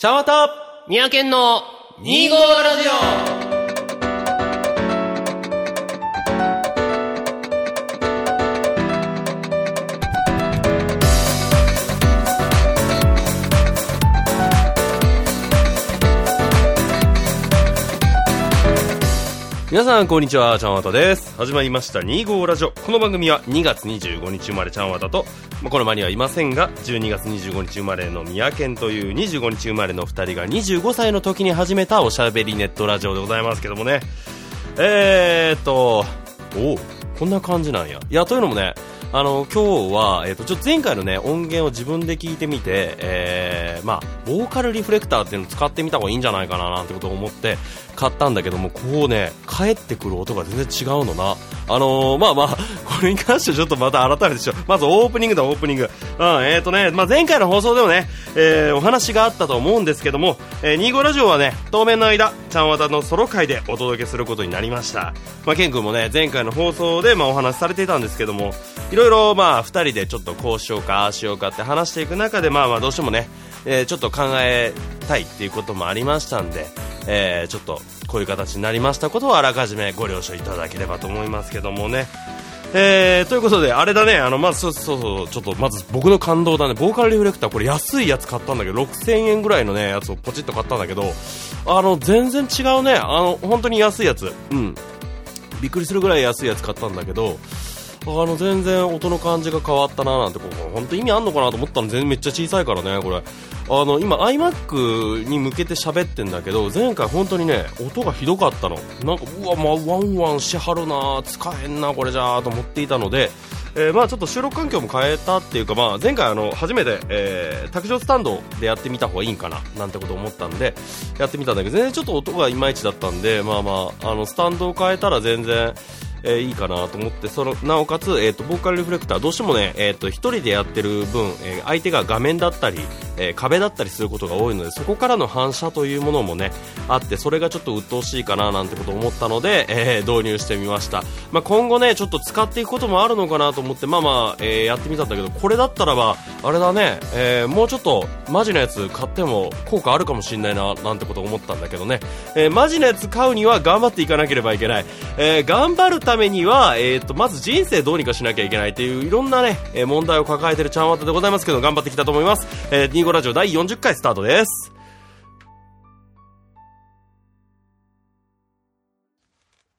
茶綿。三宅の2号ラジオ。皆さんこんにちは。ちゃんわたです。始まりました。2号ラジオ。この番組は2月25日生まれちゃんわたと、まあ、この場にはいませんが12月25日生まれの宮健という25日生まれの2人が25歳の時に始めたおしゃべりネットラジオでございますけどもね。えーっとおおこんな感じなんや。いやというのもねあの今日は、えー、とちょっと前回の、ね、音源を自分で聞いてみて、えーまあ、ボーカルリフレクターっていうのを使ってみた方がいいんじゃないかななんてことを思って買ったんだけどもこうね帰ってくる音が全然違うのな。あのー、まあまあ これに関してちょっとまた改めてしよう。まずオープニングだオープニング。うんえーとね、まあ、前回の放送でもね、えーお話があったと思うんですけども、えー、25ラジオはね当面の間ちゃんわたのソロ会でお届けすることになりました。まあケン君もね前回の放送でまあお話しされていたんですけどもいろいろまあ2人でちょっとこうしようかああしようかって話していく中でまあまあどうしてもね、えーちょっと考えたいっていうこともありましたんで、えーちょっとこういう形になりましたことをあらかじめご了承いただければと思いますけどもね。えー、ということで、あれだね、あの、まず、そうそうそう、ちょっと、まず僕の感動だね、ボーカルリフレクター、これ安いやつ買ったんだけど、6000円ぐらいのね、やつをポチッと買ったんだけど、あの、全然違うね、あの、本当に安いやつ、うん。びっくりするぐらい安いやつ買ったんだけど、あの全然音の感じが変わったななんてこう本当意味あんのかなと思ったの。全然めっちゃ小さいからねこれ。あの今 iMac に向けて喋ってんだけど前回本当にね音がひどかったの。なんかうわ、まあ、ワンワンしはるな使えんなこれじゃあと思っていたのでえーまあちょっと収録環境も変えたっていうか、まあ、前回あの初めて、えー、卓上スタンドでやってみた方がいいんかななんてこと思ったんでやってみたんだけど全然ちょっと音がいまいちだったんでまあまああのスタンドを変えたら全然えーいいかなと思ってそのなおかつ、えー、とボーカルリフレクターどうしてもね、えー、と1人でやってる分、えー相手が画面だったり、えー壁だったりすることが多いのでそこからの反射というものもねあってそれがちょっと鬱陶しいかななんてこと思ったので、えー導入してみました、まあ、今後ねちょっと使っていくこともあるのかなと思ってまあまあ、えーやってみたんだけどこれだったらばあれだね、えもうちょっとマジなやつ買っても効果あるかもしれないななんてこと思ったんだけどね、えマジなやつ買うには頑張っていかなければいけない、え頑張るためには、えー、とまず人生どうにかしなきゃいけないといういろんなね、え問題を抱えてるちゃんわたでございますけど頑張ってきたと思います、えー、25ラジオ第40回スタートです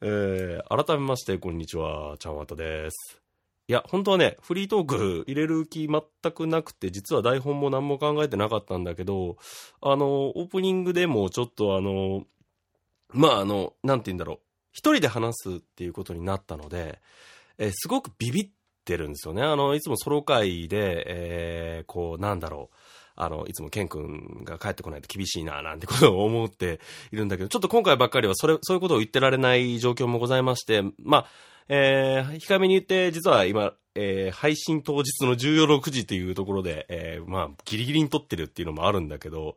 えー、改めまして、こんにちは、ちゃんわたです。いや、本当はね、フリートーク入れる気全くなくて、実は台本も何も考えてなかったんだけど、あの、オープニングでもちょっとあの、まああの、なんて言うんだろう、一人で話すっていうことになったので、えーすごくビビってるんですよね。あの、いつもソロ会で、えーこう、なんだろう、あの、いつもケン君が帰ってこないと厳しいな、なんてことを思っているんだけど、ちょっと今回ばっかりはそれ、そういうことを言ってられない状況もございまして、まあ、えー、控えめに言って、実は今、えー配信当日の14、6時っていうところで、えーまあ、ギリギリに撮ってるっていうのもあるんだけど、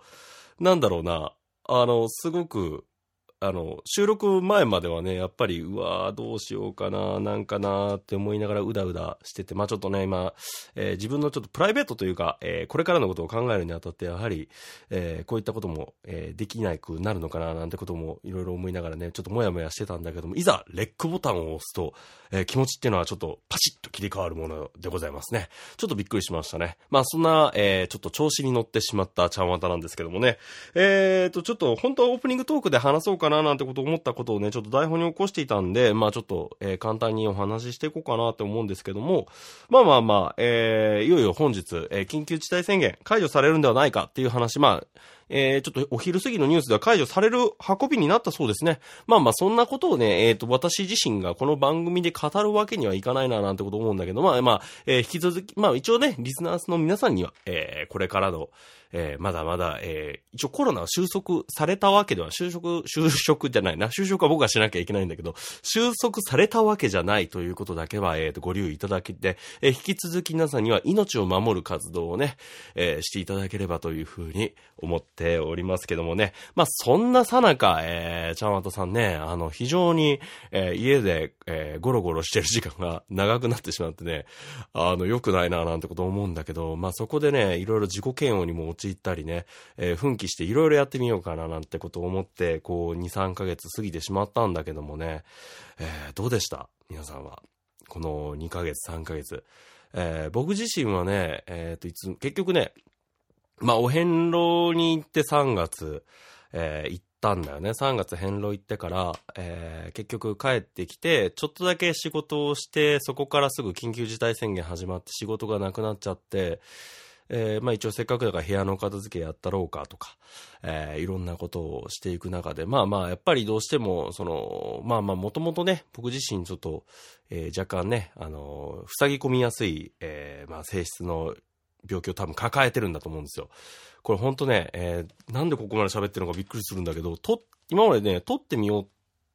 なんだろうな、あの、すごく、あの、収録前まではね、やっぱり、うわーどうしようかな、なんかなって思いながらうだうだしてて、まあちょっとね、今、えー自分のちょっとプライベートというか、えーこれからのことを考えるにあたって、やはり、えーこういったことも、えできなくなるのかな、なんてこともいろいろ思いながらね、ちょっともやもやしてたんだけども、いざ、レックボタンを押すと、え気持ちっていうのはちょっとパシッと切り替わるものでございますね。ちょっとびっくりしましたね。まあそんな、えちょっと調子に乗ってしまったちゃんわたなんですけどもね。えーと、ちょっと本当はオープニングトークで話そうかななんてこと思ったことをね、ちょっと台本に起こしていたんで、まあちょっと、えー簡単にお話ししていこうかなって思うんですけども、まあまあまあ、えーいよいよ本日、えー緊急事態宣言解除されるんではないかっていう話、まあ、えーちょっとお昼過ぎのニュースでは解除される運びになったそうですね。まあまあ、そんなことをね、えっ、と、私自身がこの番組で語るわけにはいかないな、なんてこと思うんだけど、まあまあ、えー引き続き、まあ一応ね、リスナースの皆さんには、えーこれからの、えーまだまだ、えー一応コロナは収束されたわけでは、就職、就職じゃないな。就職は僕はしなきゃいけないんだけど、収束されたわけじゃないということだけは、えーと、ご留意いただけて、えー引き続き皆さんには命を守る活動をね、えーしていただければというふうに思ってっておりますけどもね。まあ、そんなさなか、えー、ちゃんわたさんね、あの、非常に、えー、家で、えー、ゴロゴロしてる時間が 長くなってしまってね、あの、良くないな、なんてこと思うんだけど、まあ、そこでね、いろいろ自己嫌悪にも陥ったりね、えー、奮起していろいろやってみようかな、なんてことを思って、こう、2、3ヶ月過ぎてしまったんだけどもね、えー、どうでした？皆さんは。この2ヶ月、3ヶ月。えー、僕自身はね、えっ、と、いつ、結局ね、まあ、お遍路に行って3月、えー、行ったんだよね。3月遍路行ってから、えー、結局帰ってきて、ちょっとだけ仕事をして、そこからすぐ緊急事態宣言始まって仕事がなくなっちゃって、えー、まあ一応せっかくだから部屋の片付けやったろうかとか、えー、いろんなことをしていく中で、まあまあやっぱりどうしても、その、まあまあもともとね、僕自身ちょっと、えー、若干ね、あの、塞ぎ込みやすい、えー、まあ性質の病気を多分抱えてるんだと思うんですよ。これほんとね、えー、なんでここまで喋ってるのかびっくりするんだけど、と、今までね、撮ってみよう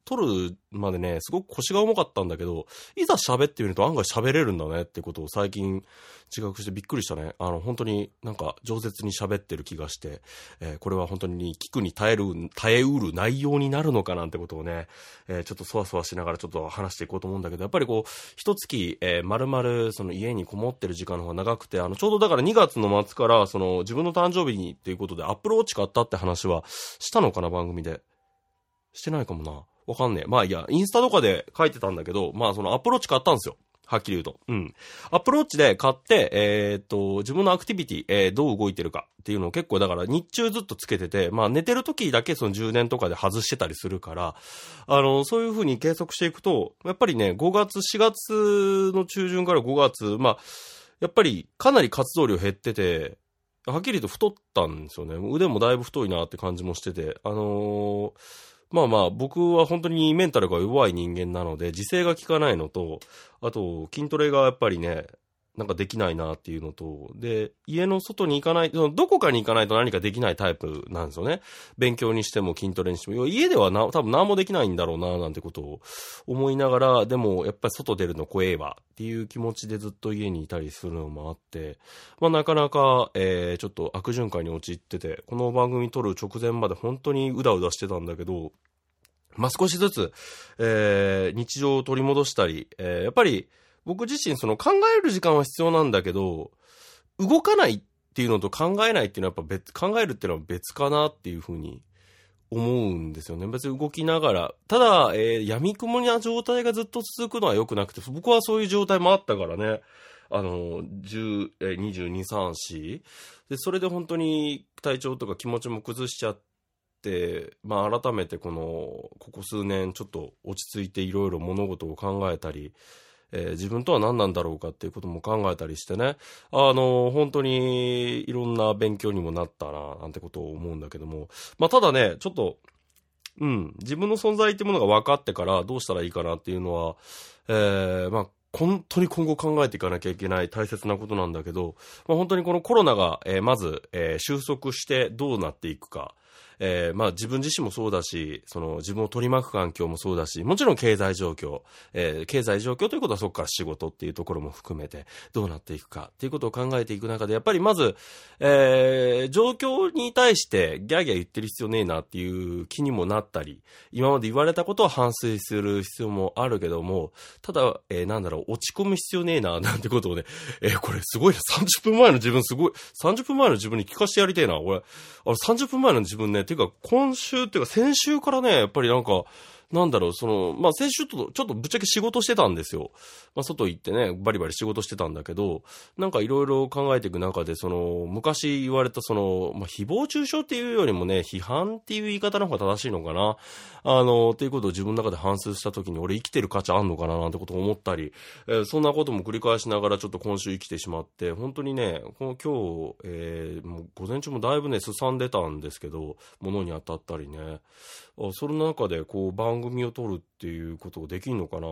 撮るまでね、すごく腰が重かったんだけど、いざ喋ってみると案外喋れるんだねってことを最近自覚してびっくりしたね。あの、本当になんか饒舌に喋ってる気がして、えー、これは本当に聞くに耐える、耐えうる内容になるのかなんてことをね、えー、ちょっとそわそわしながらちょっと話していこうと思うんだけど、やっぱりこう、一月、えー、丸々その家にこもってる時間の方が長くて、あの、ちょうどだから2月の末から、その自分の誕生日にっていうことでアップルウォッチ買ったって話はしたのかな、番組で。してないかもな。わかんねえ。まあいや、インスタとかで書いてたんだけど、まあそのアプローチ買ったんですよ。はっきり言うと。うん。アプローチで買って、えー、っと、自分のアクティビティ、えー、どう動いてるかっていうのを結構だから日中ずっとつけてて、まあ寝てる時だけその充電とかで外してたりするから、あの、そういう風に計測していくと、やっぱりね、5月、4月の中旬から5月、まあ、やっぱりかなり活動量減ってて、はっきり言うと太ったんですよね。腕もだいぶ太いなって感じもしてて、あのーまあまあ、僕は本当にメンタルが弱い人間なので、自制が効かないのと、あと、筋トレがやっぱりね、なんかできないなっていうのと、で、家の外に行かない、どこかに行かないと何かできないタイプなんですよね。勉強にしても筋トレにしても。家ではな、多分何もできないんだろうな、なんてことを思いながら、でもやっぱり外出るの怖えわっていう気持ちでずっと家にいたりするのもあって、まあなかなか、えー、ちょっと悪循環に陥ってて、この番組撮る直前まで本当にうだうだしてたんだけど、まあ少しずつ、えー、日常を取り戻したり、えー、やっぱり、僕自身その考える時間は必要なんだけど、動かないっていうのと考えないっていうのはやっぱ別、考えるっていうのは別かなっていうふうに思うんですよね。別に動きながら。ただ、えー、闇雲な状態がずっと続くのは良くなくて、僕はそういう状態もあったからね。あの、10、えー、22、3、4。で、それで本当に体調とか気持ちも崩しちゃって、まあ改めてこの、ここ数年ちょっと落ち着いていろいろ物事を考えたり、えー、自分とは何なんだろうかっていうことも考えたりしてね、あの、本当にいろんな勉強にもなったな、なんてことを思うんだけども、まあ、ただね、ちょっと、うん、自分の存在っていうものが分かってからどうしたらいいかなっていうのは、えー、まあ、本当に今後考えていかなきゃいけない大切なことなんだけど、まあ、本当にこのコロナが、えー、まず、えー、収束してどうなっていくか、えー、まあ自分自身もそうだし、その自分を取り巻く環境もそうだし、もちろん経済状況、えー、経済状況ということはそこから仕事っていうところも含めてどうなっていくかっていうことを考えていく中で、やっぱりまず、えー、状況に対してギャーギャー言ってる必要ねえなっていう気にもなったり、今まで言われたことを反省する必要もあるけども、ただ、えー、なんだろう、落ち込む必要ねえな、なんてことをね、えー、これすごいな、30分前の自分すごい、30分前の自分に聞かせてやりてえな、俺、あれ30分前の自分ね、ていうか、今週っていうか先週からね、やっぱりなんか、なんだろう、その、まあ、先週と、ちょっとぶっちゃけ仕事してたんですよ。まあ、外行ってね、バリバリ仕事してたんだけど、なんかいろいろ考えていく中で、その、昔言われたその、まあ、誹謗中傷っていうよりもね、批判っていう言い方の方が正しいのかな。あの、っていうことを自分の中で反芻した時に、俺生きてる価値あんのかななんてことを思ったり、えー、そんなことも繰り返しながらちょっと今週生きてしまって、本当にね、この今日、えー、もう午前中もだいぶね、すさんでたんですけど、物に当たったりね。その中でこう番組を撮るっていうことができんのかな？ああ、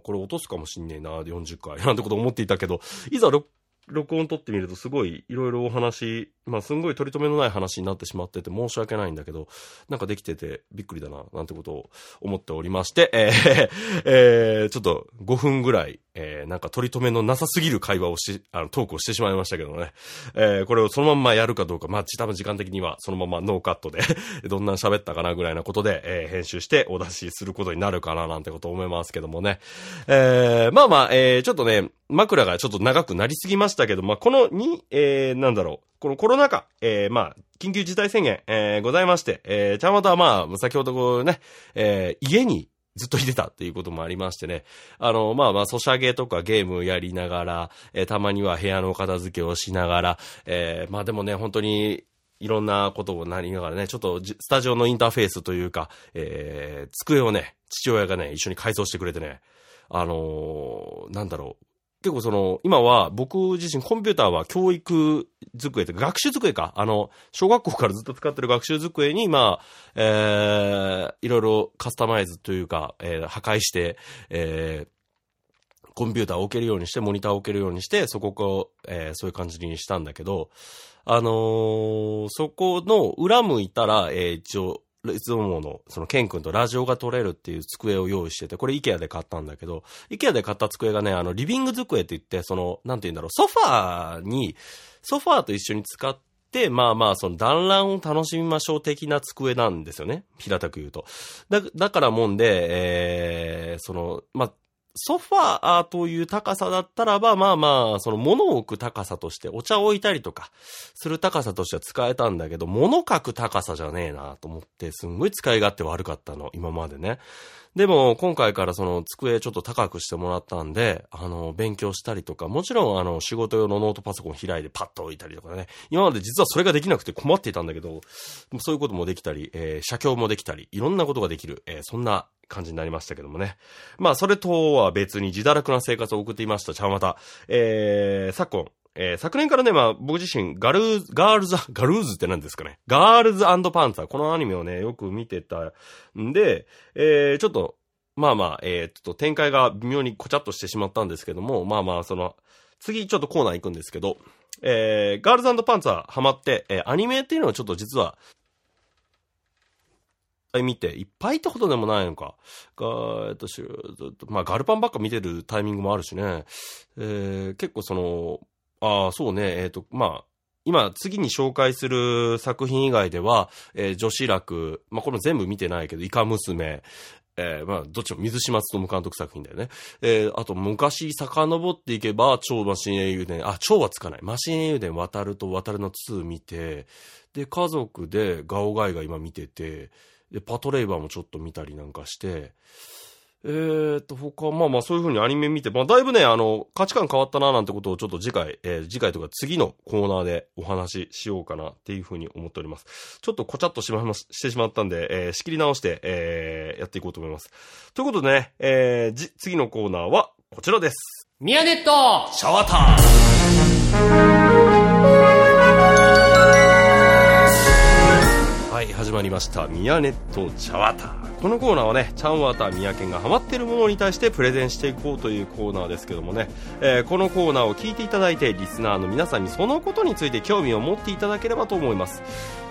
これ落とすかもしんねえな、40回。なんてこと思っていたけど、いざ録音撮ってみるとすごいいろいろお話、まあすんごい取り留めのない話になってしまってて申し訳ないんだけど、なんかできててびっくりだな、なんてことを思っておりまして、えー、えー、ちょっと5分ぐらい、えー、なんか取り留めのなさすぎる会話をし、あの、トークをしてしまいましたけどね。えー、これをそのまんまやるかどうか、まあ、多分時間的にはそのままノーカットで どんな喋ったかなぐらいなことで、えー、編集してお出しすることになるかななんてことを思いますけどもね。えー、まあまあ、えー、ちょっとね、枕がちょっと長くなりすぎましたけど、まあ、このに、えー、なんだろう。このコロナ禍、えー、まあ、緊急事態宣言、えー、ございまして、えー、ちゃんまたまあ、先ほどこうね、えー、家にずっといてたっていうこともありましてね。あの、まあまあ、ソシャゲとかゲームやりながら、えー、たまには部屋の片付けをしながら、えー、まあでもね、本当に、いろんなことをなりながらね、ちょっとスタジオのインターフェースというか、えー、机をね、父親がね、一緒に改造してくれてね、あのー、なんだろう、結構その、今は僕自身コンピューターは教育机とか学習机か。あの、小学校からずっと使ってる学習机に、まあ、えー、いろいろカスタマイズというか、えー、破壊して、えー、コンピューターを置けるようにして、モニターを置けるようにして、そこを、えー、そういう感じにしたんだけど、あのー、そこの裏向いたら、えー、一応、いつもの、その、ケン君とラジオが撮れるっていう机を用意してて、これイケアで買ったんだけど、イケアで買った机がね、あの、リビング机って言って、その、なんて言うんだろう、ソファーに、ソファーと一緒に使って、まあまあ、その団らんを楽しみましょう的な机なんですよね。平たく言うと。だ、だからもんで、えー、その、まあ、ソファーという高さだったらば、まあまあ、その物を置く高さとして、お茶を置いたりとか、する高さとしては使えたんだけど、物を書く高さじゃねえなと思って、すんごい使い勝手悪かったの、今までね。でも、今回からその机ちょっと高くしてもらったんで、あの、勉強したりとか、もちろんあの、仕事用のノートパソコン開いてパッと置いたりとかね。今まで実はそれができなくて困っていたんだけど、そういうこともできたり、えー、写経もできたり、いろんなことができる、えー、そんな感じになりましたけどもね。まあ、それとは別に自堕落な生活を送っていました、ちゃんまた。えー、昨今、えー、昨年からね、まあ、僕自身、ガルーズ、ガールズ、ガルーズって何ですかね。ガールズパンツァー。このアニメをね、よく見てたんで、えー、ちょっと、まあまあ、えー、ちょっと展開が微妙にこちゃっとしてしまったんですけども、まあまあ、その、次ちょっとコーナー行くんですけど、えー、ガールズパンツァーハマって、えー、アニメっていうのはちょっと実は、ぱい見て、いっぱいってことでもないのか。が、えっと、まあ、ガルパンばっか見てるタイミングもあるしね。えー、結構その、ああ、そうね、えっ、ー、と、まあ、今、次に紹介する作品以外では、えー、女子楽、まあ、これ全部見てないけど、イカ娘、えー、まあ、どっちも水島努監督作品だよね。えー、あと、昔遡っていけば、超マシン英雄伝、あ、超はつかない。マシン英雄伝渡ると渡るの2見て、で、家族でガオガイが今見てて、で、パトレイバーもちょっと見たりなんかして、えーと、他、まあまあそういう風にアニメ見て、まあだいぶね、あの、価値観変わったななんてことをちょっと次回、えー、次回とか次のコーナーでお話ししようかなっていう風に思っております。ちょっとこちゃっとしまいま、してしまったんで、えー、仕切り直して、えー、やっていこうと思います。ということでね、えー、じ、次のコーナーはこちらです。ミヤネットシャワーターはい、始まりました。ミヤネットチャワタこのコーナーはね、チャンワタミヤケンがハマっているものに対してプレゼンしていこうというコーナーですけどもね、えー、このコーナーを聞いていただいて、リスナーの皆さんにそのことについて興味を持っていただければと思います。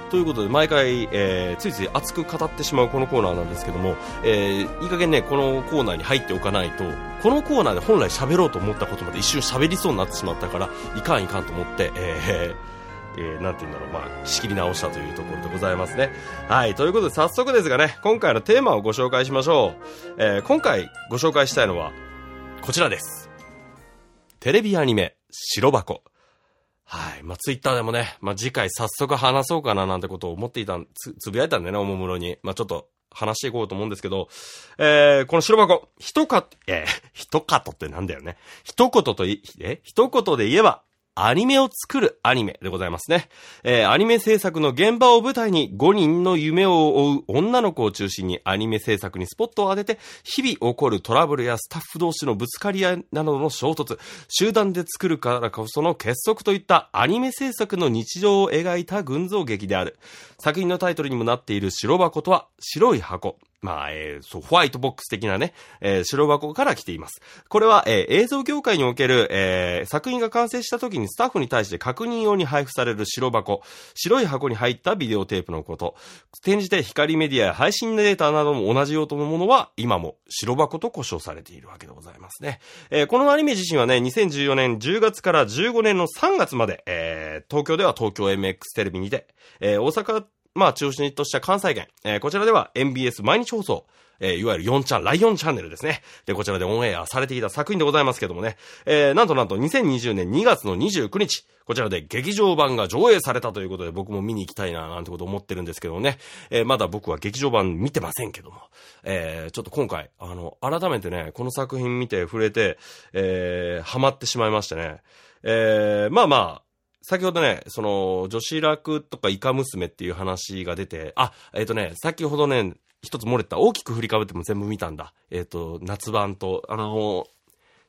ということで、毎回、えー、ついつい熱く語ってしまうこのコーナーなんですけども、えー、いい加減ね、このコーナーに入っておかないと、このコーナーで本来喋ろうと思ったことまで一瞬喋りそうになってしまったから、いかんいかんと思って、えー、えー、なんて言うんだろう、まあ、仕切り直したというところでございますね。はい、ということで早速ですがね、今回のテーマをご紹介しましょう。えー、今回ご紹介したいのは、こちらです。テレビアニメ、白箱。はい。まあ、ツイッターでもね、まあ、次回早速話そうかななんてことを思っていたつ、つぶやいたんだよね、おもむろに。まあ、ちょっと話していこうと思うんですけど、えー、この白箱、一か、えー、一言ってなんだよね。一言とい、え？一言で言えば、アニメを作るアニメでございますね。えー、アニメ制作の現場を舞台に5人の夢を追う女の子を中心にアニメ制作にスポットを当てて、日々起こるトラブルやスタッフ同士のぶつかり合いなどの衝突、集団で作るからこその結束といったアニメ制作の日常を描いた群像劇である。作品のタイトルにもなっている白箱とは、白い箱。まあ、えー、そう、ホワイトボックス的なね、えー、白箱から来ています。これは、えー、映像業界における、えー、作品が完成した時にスタッフに対して確認用に配布される白箱、白い箱に入ったビデオテープのこと。転じて光メディアや配信データなども同じ用途のものは、今も白箱と呼称されているわけでございますね。えー、このアニメ自身はね、2014年10月から15年の3月まで、えー、東京では東京 MX テレビにて、えー、大阪まあ、中心とした関西圏。えー、こちらでは MBS 毎日放送。えー、いわゆる4チャン、ライオンチャンネルですね。で、こちらでオンエアされていた作品でございますけどもね。えー、なんとなんと2020年2月の29日、こちらで劇場版が上映されたということで僕も見に行きたいななんてこと思ってるんですけどね。えー、まだ僕は劇場版見てませんけども。えー、ちょっと今回、あの、改めてね、この作品見て触れて、えー、ハマってしまいましてね。えー、まあまあ、先ほどね、その、女子楽とかイカ娘っていう話が出て、あ、えっ、ー、とね、先ほどね、一つ漏れた大きく振りかぶっても全部見たんだ。えっ、ー、と、夏版と、あの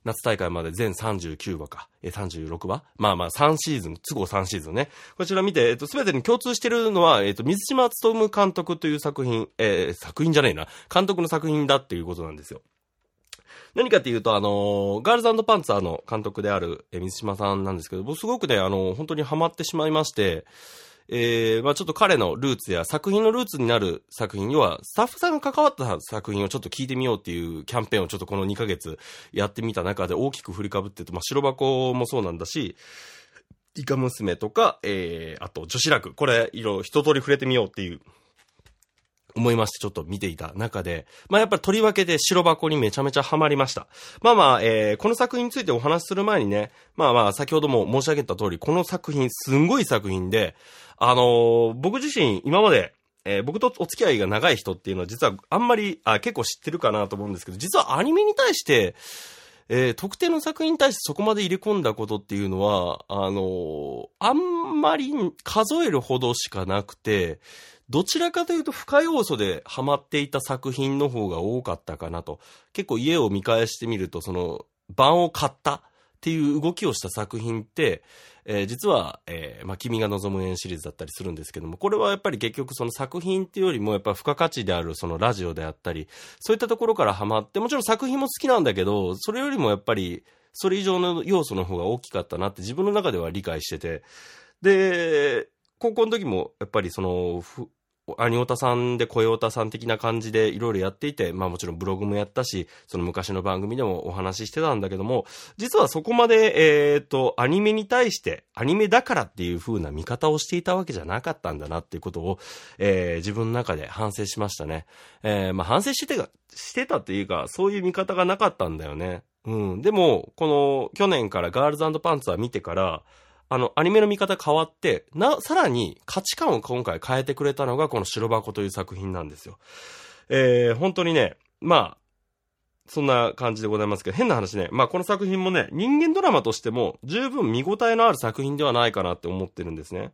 夏大会まで全39話か、え36話？まあまあ3シーズン、都合3シーズンね。こちら見て、えっ、と、すべてに共通してるのは、えっ、と、水島努監督という作品、え作品じゃねえな、監督の作品だっていうことなんですよ。何かっていうと、あの、ガールズパンツァーの監督である、え水島さんなんですけど、僕すごくね、あの、本当にハマってしまいまして、えー、まあちょっと彼のルーツや作品のルーツになる作品、要はスタッフさんが関わった作品をちょっと聞いてみようっていうキャンペーンをちょっとこの2ヶ月やってみた中で大きく振りかぶってて、まあ白箱もそうなんだし、イカ娘とか、えー、あと女子楽、これ、色、一通り触れてみようっていう思いましてちょっと見ていた中で、まあやっぱりとりわけで白箱にめちゃめちゃハマりました。まあまあ、えー、この作品についてお話しする前にね、まあまあ先ほども申し上げた通り、この作品すんごい作品で、あのー、僕自身今まで、えー、僕とお付き合いが長い人っていうのは実はあんまり、あ、結構知ってるかなと思うんですけど、実はアニメに対して、えー、特定の作品に対してそこまで入れ込んだことっていうのは、あのー、あんまり数えるほどしかなくて、どちらかというと深要素でハマっていた作品の方が多かったかなと。結構家を見返してみると、その、版を買ったっていう動きをした作品って、えー、実は、えー、まあ、君が望む縁シリーズだったりするんですけども、これはやっぱり結局その作品っていうよりも、やっぱ付加価値であるそのラジオであったり、そういったところからハマって、もちろん作品も好きなんだけど、それよりもやっぱり、それ以上の要素の方が大きかったなって自分の中では理解してて、で、高校の時もやっぱりその、アニオタさんで声オタさん的な感じでいろいろやっていて、まあもちろんブログもやったし、その昔の番組でもお話ししてたんだけども、実はそこまで、えっ、ー、と、アニメに対して、アニメだからっていう風な見方をしていたわけじゃなかったんだなっていうことを、えー、自分の中で反省しましたね。えー、まあ反省してた、してたっていうか、そういう見方がなかったんだよね。うん。でも、この、去年からガールズパンツァー見てから、あの、アニメの見方変わって、な、さらに価値観を今回変えてくれたのがこの白箱という作品なんですよ。えー、本当にね、まあ、そんな感じでございますけど、変な話ね。まあこの作品もね、人間ドラマとしても十分見応えのある作品ではないかなって思ってるんですね。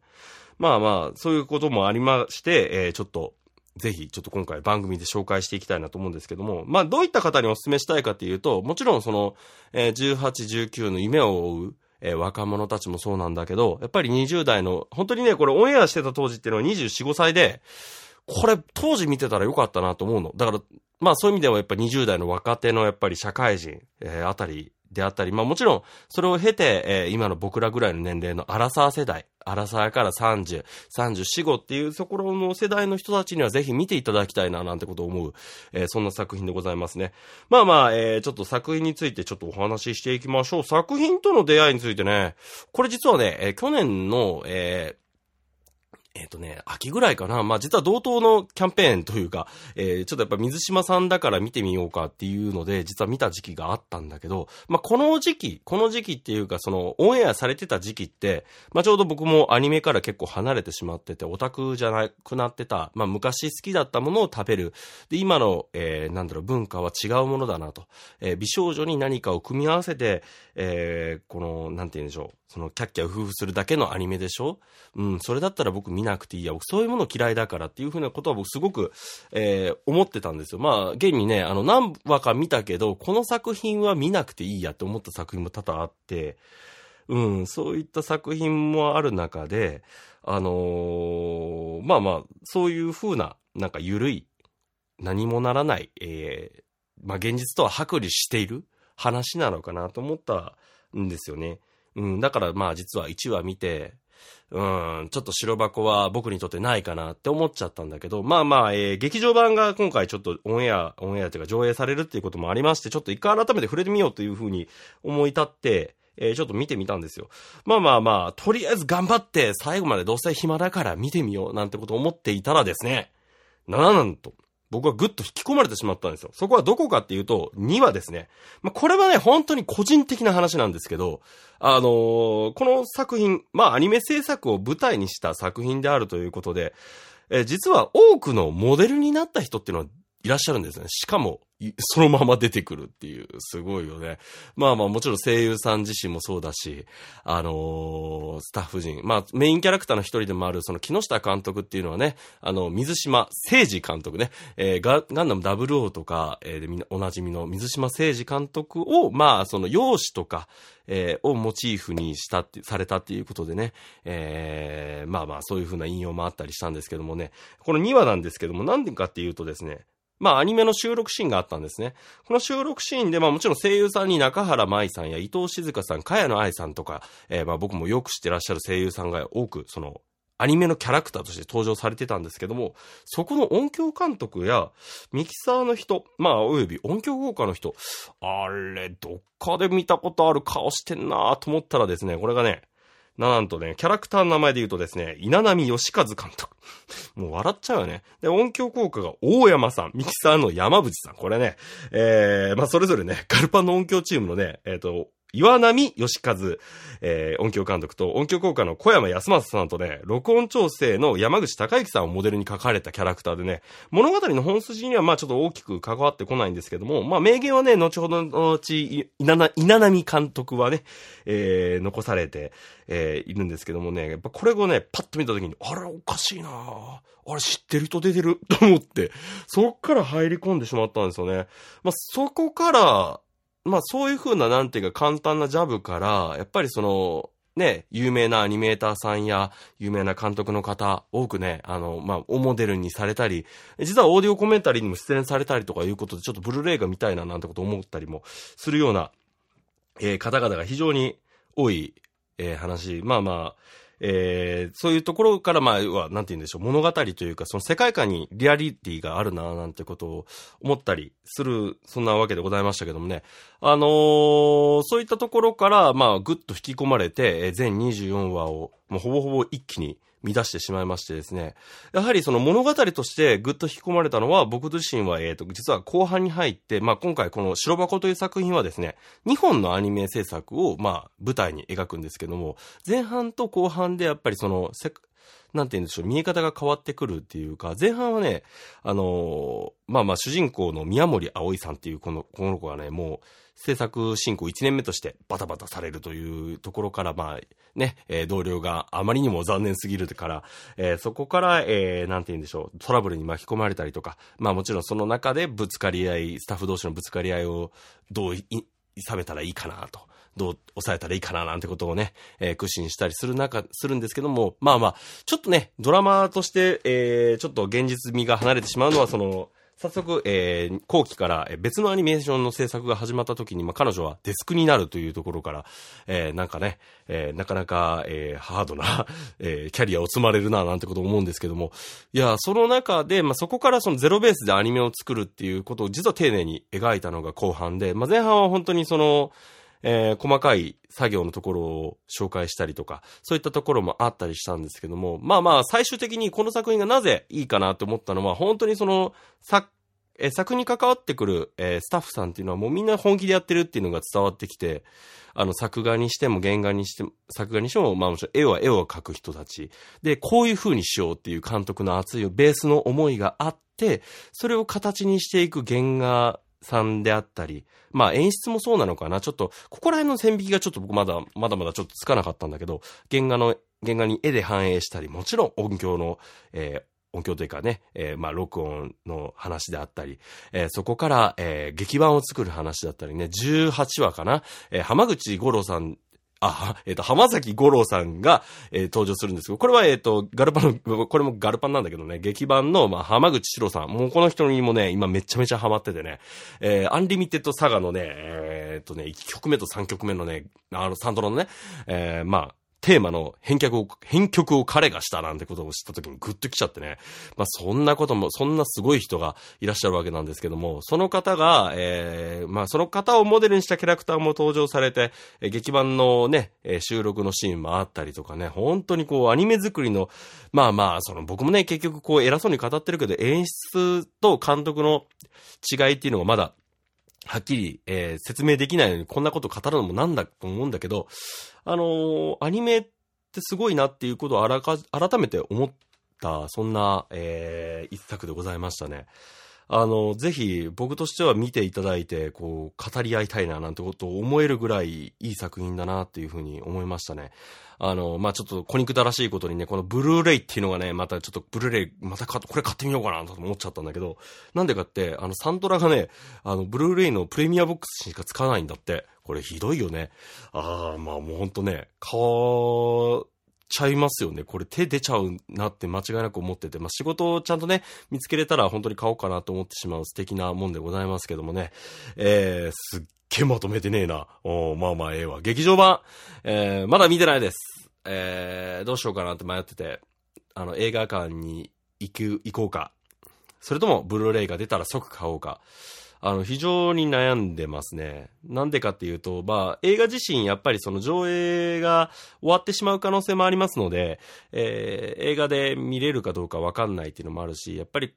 まあまあ、そういうこともありまして、えー、ちょっと、ぜひ、ちょっと今回番組で紹介していきたいなと思うんですけども、まあどういった方にお勧めしたいかっていうと、もちろんその、えー、18、19の夢を追う、えー、若者たちもそうなんだけど、やっぱり20代の、本当にね、これオンエアしてた当時っていうのは24、5歳で、これ当時見てたらよかったなと思うの。だから、まあそういう意味ではやっぱ20代の若手のやっぱり社会人、えー、あたりであったり、まあもちろん、それを経て、えー、今の僕らぐらいの年齢のアラサー世代、アラサーから30、34、5っていうところの世代の人たちにはぜひ見ていただきたいななんてことを思う、えー、そんな作品でございますね。まあまあ、えー、ちょっと作品についてちょっとお話ししていきましょう。作品との出会いについてね、これ実はね、え、去年の、え、えっ、とね、秋ぐらいかな。まあ、実は同等のキャンペーンというか、えー、ちょっとやっぱ水島さんだから見てみようかっていうので、実は見た時期があったんだけど、まあ、この時期、この時期っていうか、その、オンエアされてた時期って、まあ、ちょうど僕もアニメから結構離れてしまってて、オタクじゃなくなってた、まあ、昔好きだったものを食べる。で、今の、えー、なんだろう、文化は違うものだなと。えー、美少女に何かを組み合わせて、えー、この、なんて言うんでしょう。その、キャッキャウフフするだけのアニメでしょ？うん、それだったら僕見なくていいや。僕そういうもの嫌いだからっていうふうなことは僕すごく、えー、思ってたんですよ。まあ、現にね、あの、何話か見たけど、この作品は見なくていいやって思った作品も多々あって、うん、そういった作品もある中で、あのー、まあまあ、そういうふうな、なんか緩い何もならない、えー、まあ、現実とは剥離している話なのかなと思ったんですよね。うん、だからまあ実は1話見て、うん、ちょっと白箱は僕にとってないかなって思っちゃったんだけど、まあまあ、えー、劇場版が今回ちょっとオンエア、オンエアというか上映されるっていうこともありまして、ちょっと一回改めて触れてみようというふうに思い立って、えー、ちょっと見てみたんですよ。まあまあまあ、とりあえず頑張って最後までどうせ暇だから見てみようなんてこと思っていたらですね、なんと、僕はぐっと引き込まれてしまったんですよ。そこはどこかっていうと、2話ですね。まあ、これはね、本当に個人的な話なんですけど、あのー、この作品、まあ、アニメ制作を舞台にした作品であるということで、え、実は多くのモデルになった人っていうのはいらっしゃるんですね。しかも、そのまま出てくるっていう、すごいよね。まあまあもちろん声優さん自身もそうだし、あのー、スタッフ陣、まあメインキャラクターの一人でもあるその木下監督っていうのはね、あの、水島誠二監督ね、えー、ガガンダム00とか、えー、でみんなおなじみの水島誠二監督を、まあその容姿とか、えー、をモチーフにしたって、されたっていうことでね、えー、まあまあそういう風な引用もあったりしたんですけどもね、この2話なんですけども、なんでかっていうとですね、まあ、アニメの収録シーンがあったんですね。この収録シーンで、まあもちろん声優さんに中原舞さんや伊藤静香さん、茅野愛さんとか、えー、まあ僕もよく知ってらっしゃる声優さんが多く、その、アニメのキャラクターとして登場されてたんですけども、そこの音響監督やミキサーの人、まあおよび音響効果の人、あれ、どっかで見たことある顔してんなと思ったらですね、これがね、なんとね、キャラクターの名前で言うとですね、稲波義和監督。もう笑っちゃうよね。で、音響効果が大山さん、ミキサーの山淵さん。これね、えー、まあ、それぞれね、ガルパンの音響チームのね、えっ、ー、と、岩波義和、えー、音響監督と音響効果の小山康正さんとね、録音調整の山口隆之さんをモデルに書かれたキャラクターでね、物語の本筋にはまあちょっと大きく関わってこないんですけども、まあ名言はね、後ほどのうち、稲波監督はね、えー、残されて、えー、いるんですけどもね、やっぱこれをね、パッと見た時に、あれおかしいなあれ知ってる人出てると思って、そっから入り込んでしまったんですよね。まあそこから、まあそういう風ななんていうか簡単なジャブから、やっぱりその、ね、有名なアニメーターさんや、有名な監督の方、多くね、あの、まあ、おモデルにされたり、実はオーディオコメンタリーにも出演されたりとかいうことで、ちょっとブルーレイが見たいななんてこと思ったりもするような、えー、方々が非常に多い、えー、話。まあまあ、えー、そういうところから、まあ、は、なんて言うんでしょう、物語というか、その世界観にリアリティがあるな、なんてことを思ったりする、そんなわけでございましたけどもね。あのー、そういったところから、まあ、ぐっと引き込まれて、全24話を、もうほぼほぼ一気に乱してしまいましてですね。やはりその物語としてぐっと引き込まれたのは、僕自身は、えっ、と、実は後半に入って、まあ今回この白箱という作品はですね、2本のアニメ制作を、まあ舞台に描くんですけども、前半と後半でやっぱりその、なんて言うんでしょう、見え方が変わってくるっていうか、前半はね、あのー、まあまあ主人公の宮森葵さんっていうこの、この子がね、もう、制作進行1年目としてバタバタされるというところから、まあ、ね、えー、同僚があまりにも残念すぎるから、えー、そこから、えー、なんて言うんでしょう、トラブルに巻き込まれたりとか、まあもちろんその中でぶつかり合い、スタッフ同士のぶつかり合いをどうい、冷めたらいいかなと。どう抑えたらいいかななんてことをね、えー、苦心したりする中、するんですけども、まあまあ、ちょっとね、ドラマとして、えー、ちょっと現実味が離れてしまうのは、その、早速、えー、後期から別のアニメーションの制作が始まった時に、まあ、彼女はデスクになるというところから、えー、なんかね、えー、なかなか、えー、ハードな、えー、キャリアを積まれるな、なんてこと思うんですけども、いや、その中で、まあ、そこからそのゼロベースでアニメを作るっていうことを実は丁寧に描いたのが後半で、まあ、前半は本当にその、えー、細かい作業のところを紹介したりとか、そういったところもあったりしたんですけども、まあまあ、最終的にこの作品がなぜいいかなと思ったのは、本当にその、作、えー、作に関わってくる、えー、スタッフさんっていうのはもうみんな本気でやってるっていうのが伝わってきて、あの、作画にしても原画にしても、作画にしても、まあもちろん絵は絵を描く人たち。で、こういう風にしようっていう監督の熱いベースの思いがあって、それを形にしていく原画さんであったり、まあ演出もそうなのかな。ちょっと、ここら辺の線引きがちょっと僕まだ、まだまだちょっとつかなかったんだけど、原画の、原画に絵で反映したり、もちろん音響の、えー、音響というかね、えー、まあ、録音の話であったり、えー、そこから、えー、劇版を作る話だったりね、18話かな、え、浜口五郎さんあ、えっ、ー、と、浜崎五郎さんが、えー、登場するんですけど、これは、えっ、ー、と、ガルパンの、これもガルパンなんだけどね、劇版の、まあ、浜口四郎さん。もうこの人にもね、今めちゃめちゃハマっててね、え、アンリミテッドサガのね、えっ、とね、1曲目と3曲目のね、あの、サンドロのね、え、まあ、テーマの編曲を、編曲を彼がしたなんてことを知った時にグッと来ちゃってね。まあそんなことも、そんなすごい人がいらっしゃるわけなんですけども、その方が、えー、まあその方をモデルにしたキャラクターも登場されて、えー、劇版のね、えー、収録のシーンもあったりとかね、本当にこうアニメ作りの、まあまあ、その僕もね、結局こう偉そうに語ってるけど、演出と監督の違いっていうのがまだ、はっきり、えー、説明できないのにこんなこと語るのもなんだと思うんだけど、あのー、アニメってすごいなっていうことを、改めて思った、そんな、えー、一作でございましたね。あの、ぜひ僕としては見ていただいて、こう、語り合いたいななんてことを思えるぐらいいい作品だなっていうふうに思いましたね。あの、まあ、ちょっと小憎たらしいことにね、このブルーレイっていうのがね、またちょっとブルーレイ、またかこれ買ってみようかなと思っちゃったんだけど、なんでかって、あの、サントラがね、あの、ブルーレイのプレミアボックスしか使わないんだって。これひどいよね。ああ、まあもうほんとね、買ちゃいますよね。これ手出ちゃうなって間違いなく思ってて、まあ、仕事をちゃんとね、見つけれたら本当に買おうかなと思ってしまう素敵なもんでございますけどもね。えー、すっげえまとめてねえな。おまあまあええわ。劇場版、えー、まだ見てないです。えー、どうしようかなって迷ってて、あの、映画館に行く、行こうか。それとも、ブルーレイが出たら即買おうか。あの、非常に悩んでますね。なんでかっていうと、まあ、映画自身やっぱりその上映が終わってしまう可能性もありますので、えー、映画で見れるかどうかわかんないっていうのもあるし、やっぱり、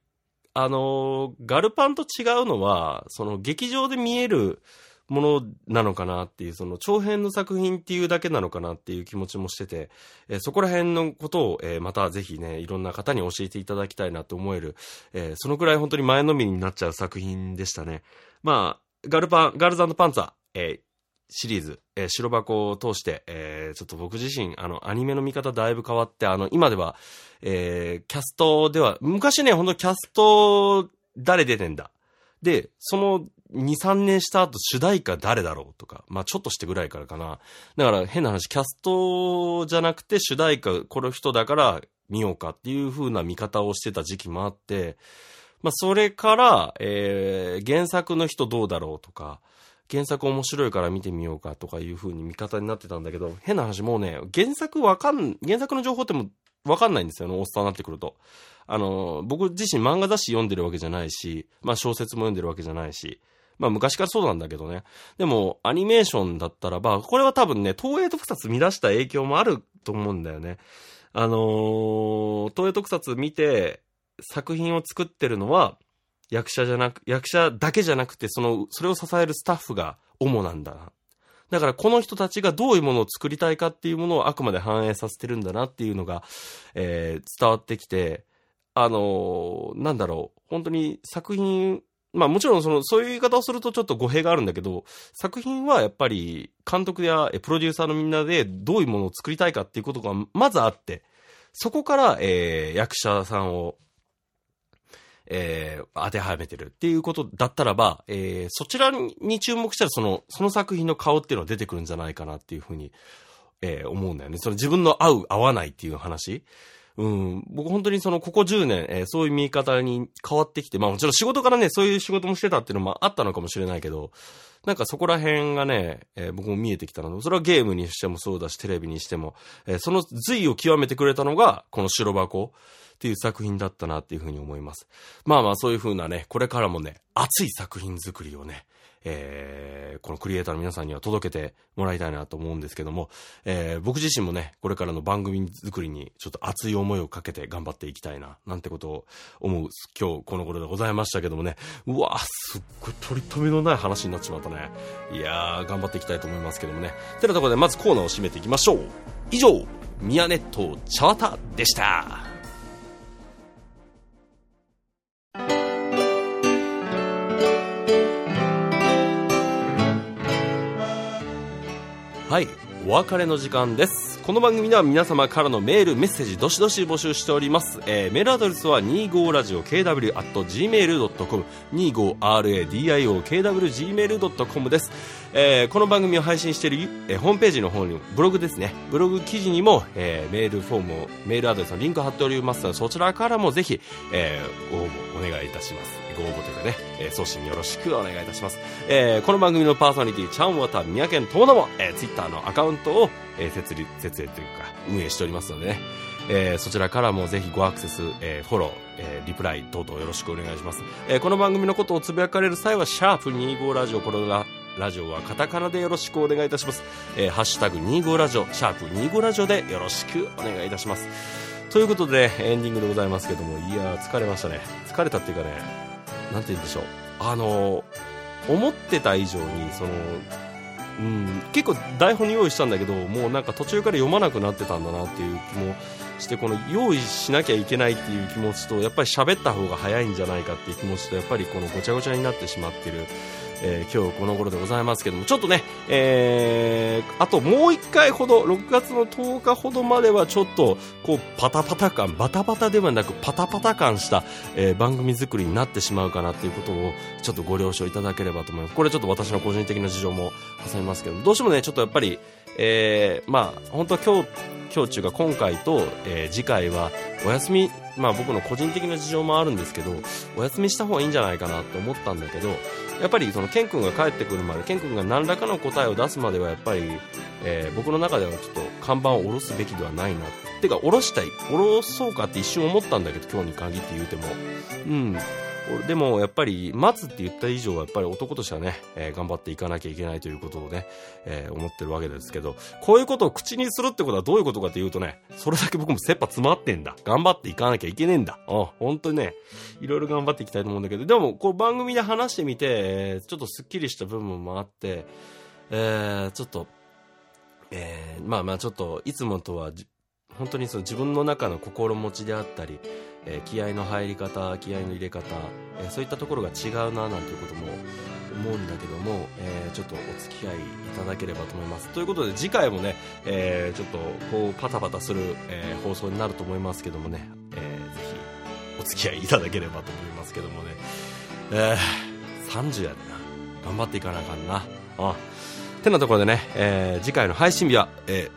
あのガルパンと違うのは、その劇場で見える、ものなのかなっていう、その長編の作品っていうだけなのかなっていう気持ちもしてて、えー、そこら辺のことを、えー、またぜひね、いろんな方に教えていただきたいなと思える、えー、そのくらい本当に前のめりになっちゃう作品でしたね。まあ、ガルパン、ガールズパンツァー、シリーズ、えー、白箱を通して、えー、ちょっと僕自身、あの、アニメの見方だいぶ変わって、あの、今では、えー、キャストでは、昔ね、ほんとキャスト、誰出てんだで、その2、3年した後主題歌誰だろうとか、まあちょっとしてぐらいからかな。だから変な話、キャストじゃなくて主題歌この人だから見ようかっていう風な見方をしてた時期もあって、まあそれから、えー、原作の人どうだろうとか、原作面白いから見てみようかとかいう風に見方になってたんだけど、変な話もうね、原作わかん、原作の情報ってもわかんないんですよね、おっさんになってくると。あの、僕自身漫画雑誌読んでるわけじゃないし、まあ小説も読んでるわけじゃないし、まあ昔からそうなんだけどね。でも、アニメーションだったらば、これは多分ね、東映特撮見出した影響もあると思うんだよね。あのー、東映特撮見て、作品を作ってるのは、役者じゃなく、役者だけじゃなくて、その、それを支えるスタッフが主なんだな。だからこの人たちがどういうものを作りたいかっていうものをあくまで反映させてるんだなっていうのが、えー、伝わってきて、あのー、なんだろう、本当に作品、まあもちろんその、そういう言い方をするとちょっと語弊があるんだけど、作品はやっぱり監督やプロデューサーのみんなでどういうものを作りたいかっていうことがまずあって、そこから、えー、役者さんを、えー、当てはめてるっていうことだったらば、えー、そちらに注目したらその、その作品の顔っていうのは出てくるんじゃないかなっていうふうに、えー、思うんだよね。その自分の合う合わないっていう話。うん、僕本当にそのここ10年、えー、そういう見方に変わってきて、まあもちろん仕事からね、そういう仕事もしてたっていうのもあったのかもしれないけど、なんかそこら辺がね、えー、僕も見えてきたので、それはゲームにしてもそうだし、テレビにしても、えー、その随を極めてくれたのが、この白箱っていう作品だったなっていうふうに思います。まあまあそういうふうなね、これからもね、熱い作品作りをね、えー、このクリエイターの皆さんには届けてもらいたいなと思うんですけども、えー、僕自身もね、これからの番組作りにちょっと熱い思いをかけて頑張っていきたいな、なんてことを思う今日この頃でございましたけどもね、うわすっごい取り留めのない話になっちまったね。いやー、頑張っていきたいと思いますけどもね。てなところでまずコーナーを締めていきましょう。以上、ミヤネットチャータでした。はい、お別れの時間です。この番組では皆様からのメールメッセージどしどし募集しております、えー、メールアドレスは 25radiokw.gmail.com 25radiokw.gmail.com です、えー、この番組を配信している、えー、ホームページの方にブログですね。ブログ記事にも、えー、メールフォームをメールアドレスのリンク貼っておりますのでそちらからもぜひ、えー、応募お願いいたします。ご応募というかね、えー、送信よろしくお願いいたします。えー、この番組のパーソナリティ、チャンワタ宮県ともども、えー、ツイッターのアカウントを、えー、設立、設営というか、運営しておりますのでね、えー、そちらからもぜひごアクセス、えー、フォロー、えー、リプライ等々よろしくお願いします。えー、この番組のことをつぶやかれる際は、シャープ25ラジオ、これが、ラジオはカタカナでよろしくお願いいたします。えー、ハッシュタグ25ラジオ、シャープ25ラジオでよろしくお願いいたします。ということで、エンディングでございますけども、いやー、疲れましたね。疲れたっていうかね、なんて言うんでしょう。あの、思ってた以上に、その、うん、結構台本に用意したんだけど、もうなんか途中から読まなくなってたんだなっていう気もして、この用意しなきゃいけないっていう気持ちと、やっぱり喋った方が早いんじゃないかっていう気持ちと、やっぱりこのごちゃごちゃになってしまってる。えー、今日この頃でございますけども、ちょっとね、えー、あともう1回ほど、6月の10日ほどまではちょっと、こう、パタパタ感、バタバタではなくパタパタ感した、えー、番組作りになってしまうかなっていうことを、ちょっとご了承いただければと思います。これちょっと私の個人的な事情も挟みますけどどうしてもね、ちょっとやっぱり、えー、まあ、本当は今日、今日中が今回と、えー、次回はお休み、まあ僕の個人的な事情もあるんですけど、お休みした方がいいんじゃないかなと思ったんだけど、やっぱりそのケン君が帰ってくるまで、ケン君が何らかの答えを出すまではやっぱり、えー、僕の中ではちょっと看板を下ろすべきではないな。てか、下ろしたい。下ろそうかって一瞬思ったんだけど、今日に限って言うても。うん。でもやっぱり待つって言った以上はやっぱり男としてはね、えー、頑張っていかなきゃいけないということをね、えー、思ってるわけですけど、こういうことを口にするってことはどういうことかっていうとね、それだけ僕も切羽詰まってんだ。頑張っていかなきゃいけねえんだ。うん、本当にね、いろいろ頑張っていきたいと思うんだけど、でもこう番組で話してみて、えー、ちょっとスッキリした部分もあって、えー、ちょっと、えー、まあまあちょっといつもとは本当にその自分の中の心持ちであったり、えー、気合の入り方気合の入れ方、えー、そういったところが違うななんていうことも思うんだけども、えー、ちょっとお付き合いいただければと思います。ということで次回もね、えちょっとこうパタパタする、え放送になると思いますけどもね、えー、ぜひお付き合いいただければと思いますけどもね、え30やでな。頑張っていかなあかんな。あてなところでね、え次回の配信日は、え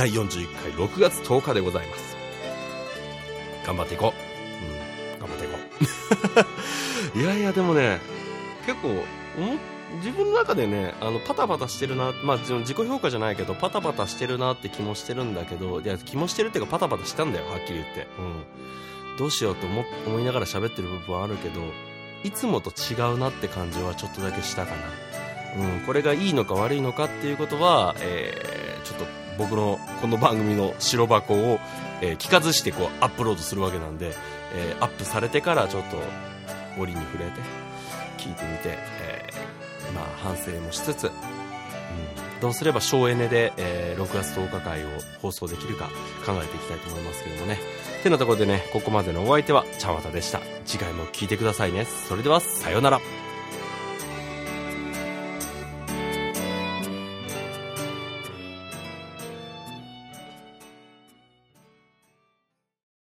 第41回6月10日でございます。頑張っていこう。うん。頑張っていこう。いやいやでもね結構自分の中でねあのパタパタしてるな、まあ、自己評価じゃないけどパタパタしてるなって気もしてるんだけどいや気もしてるっていうかパタパタしたんだよはっきり言って、うん、どうしようと思思いながら喋ってる部分はあるけどいつもと違うなって感じはちょっとだけしたかな、うん、これがいいのか悪いのかっていうことは、えー、ちょっと僕のこの番組の白箱を、えー、聞かずしてこうアップロードするわけなんで、えー、アップされてからちょっと折に触れて聞いてみて、えー、まあ反省もしつつ、うん、どうすれば省エネで、えー、6月10日会を放送できるか考えていきたいと思いますけどもね。てなところでねここまでのお相手は茶綿でした。次回も聞いてくださいね。それではさようなら。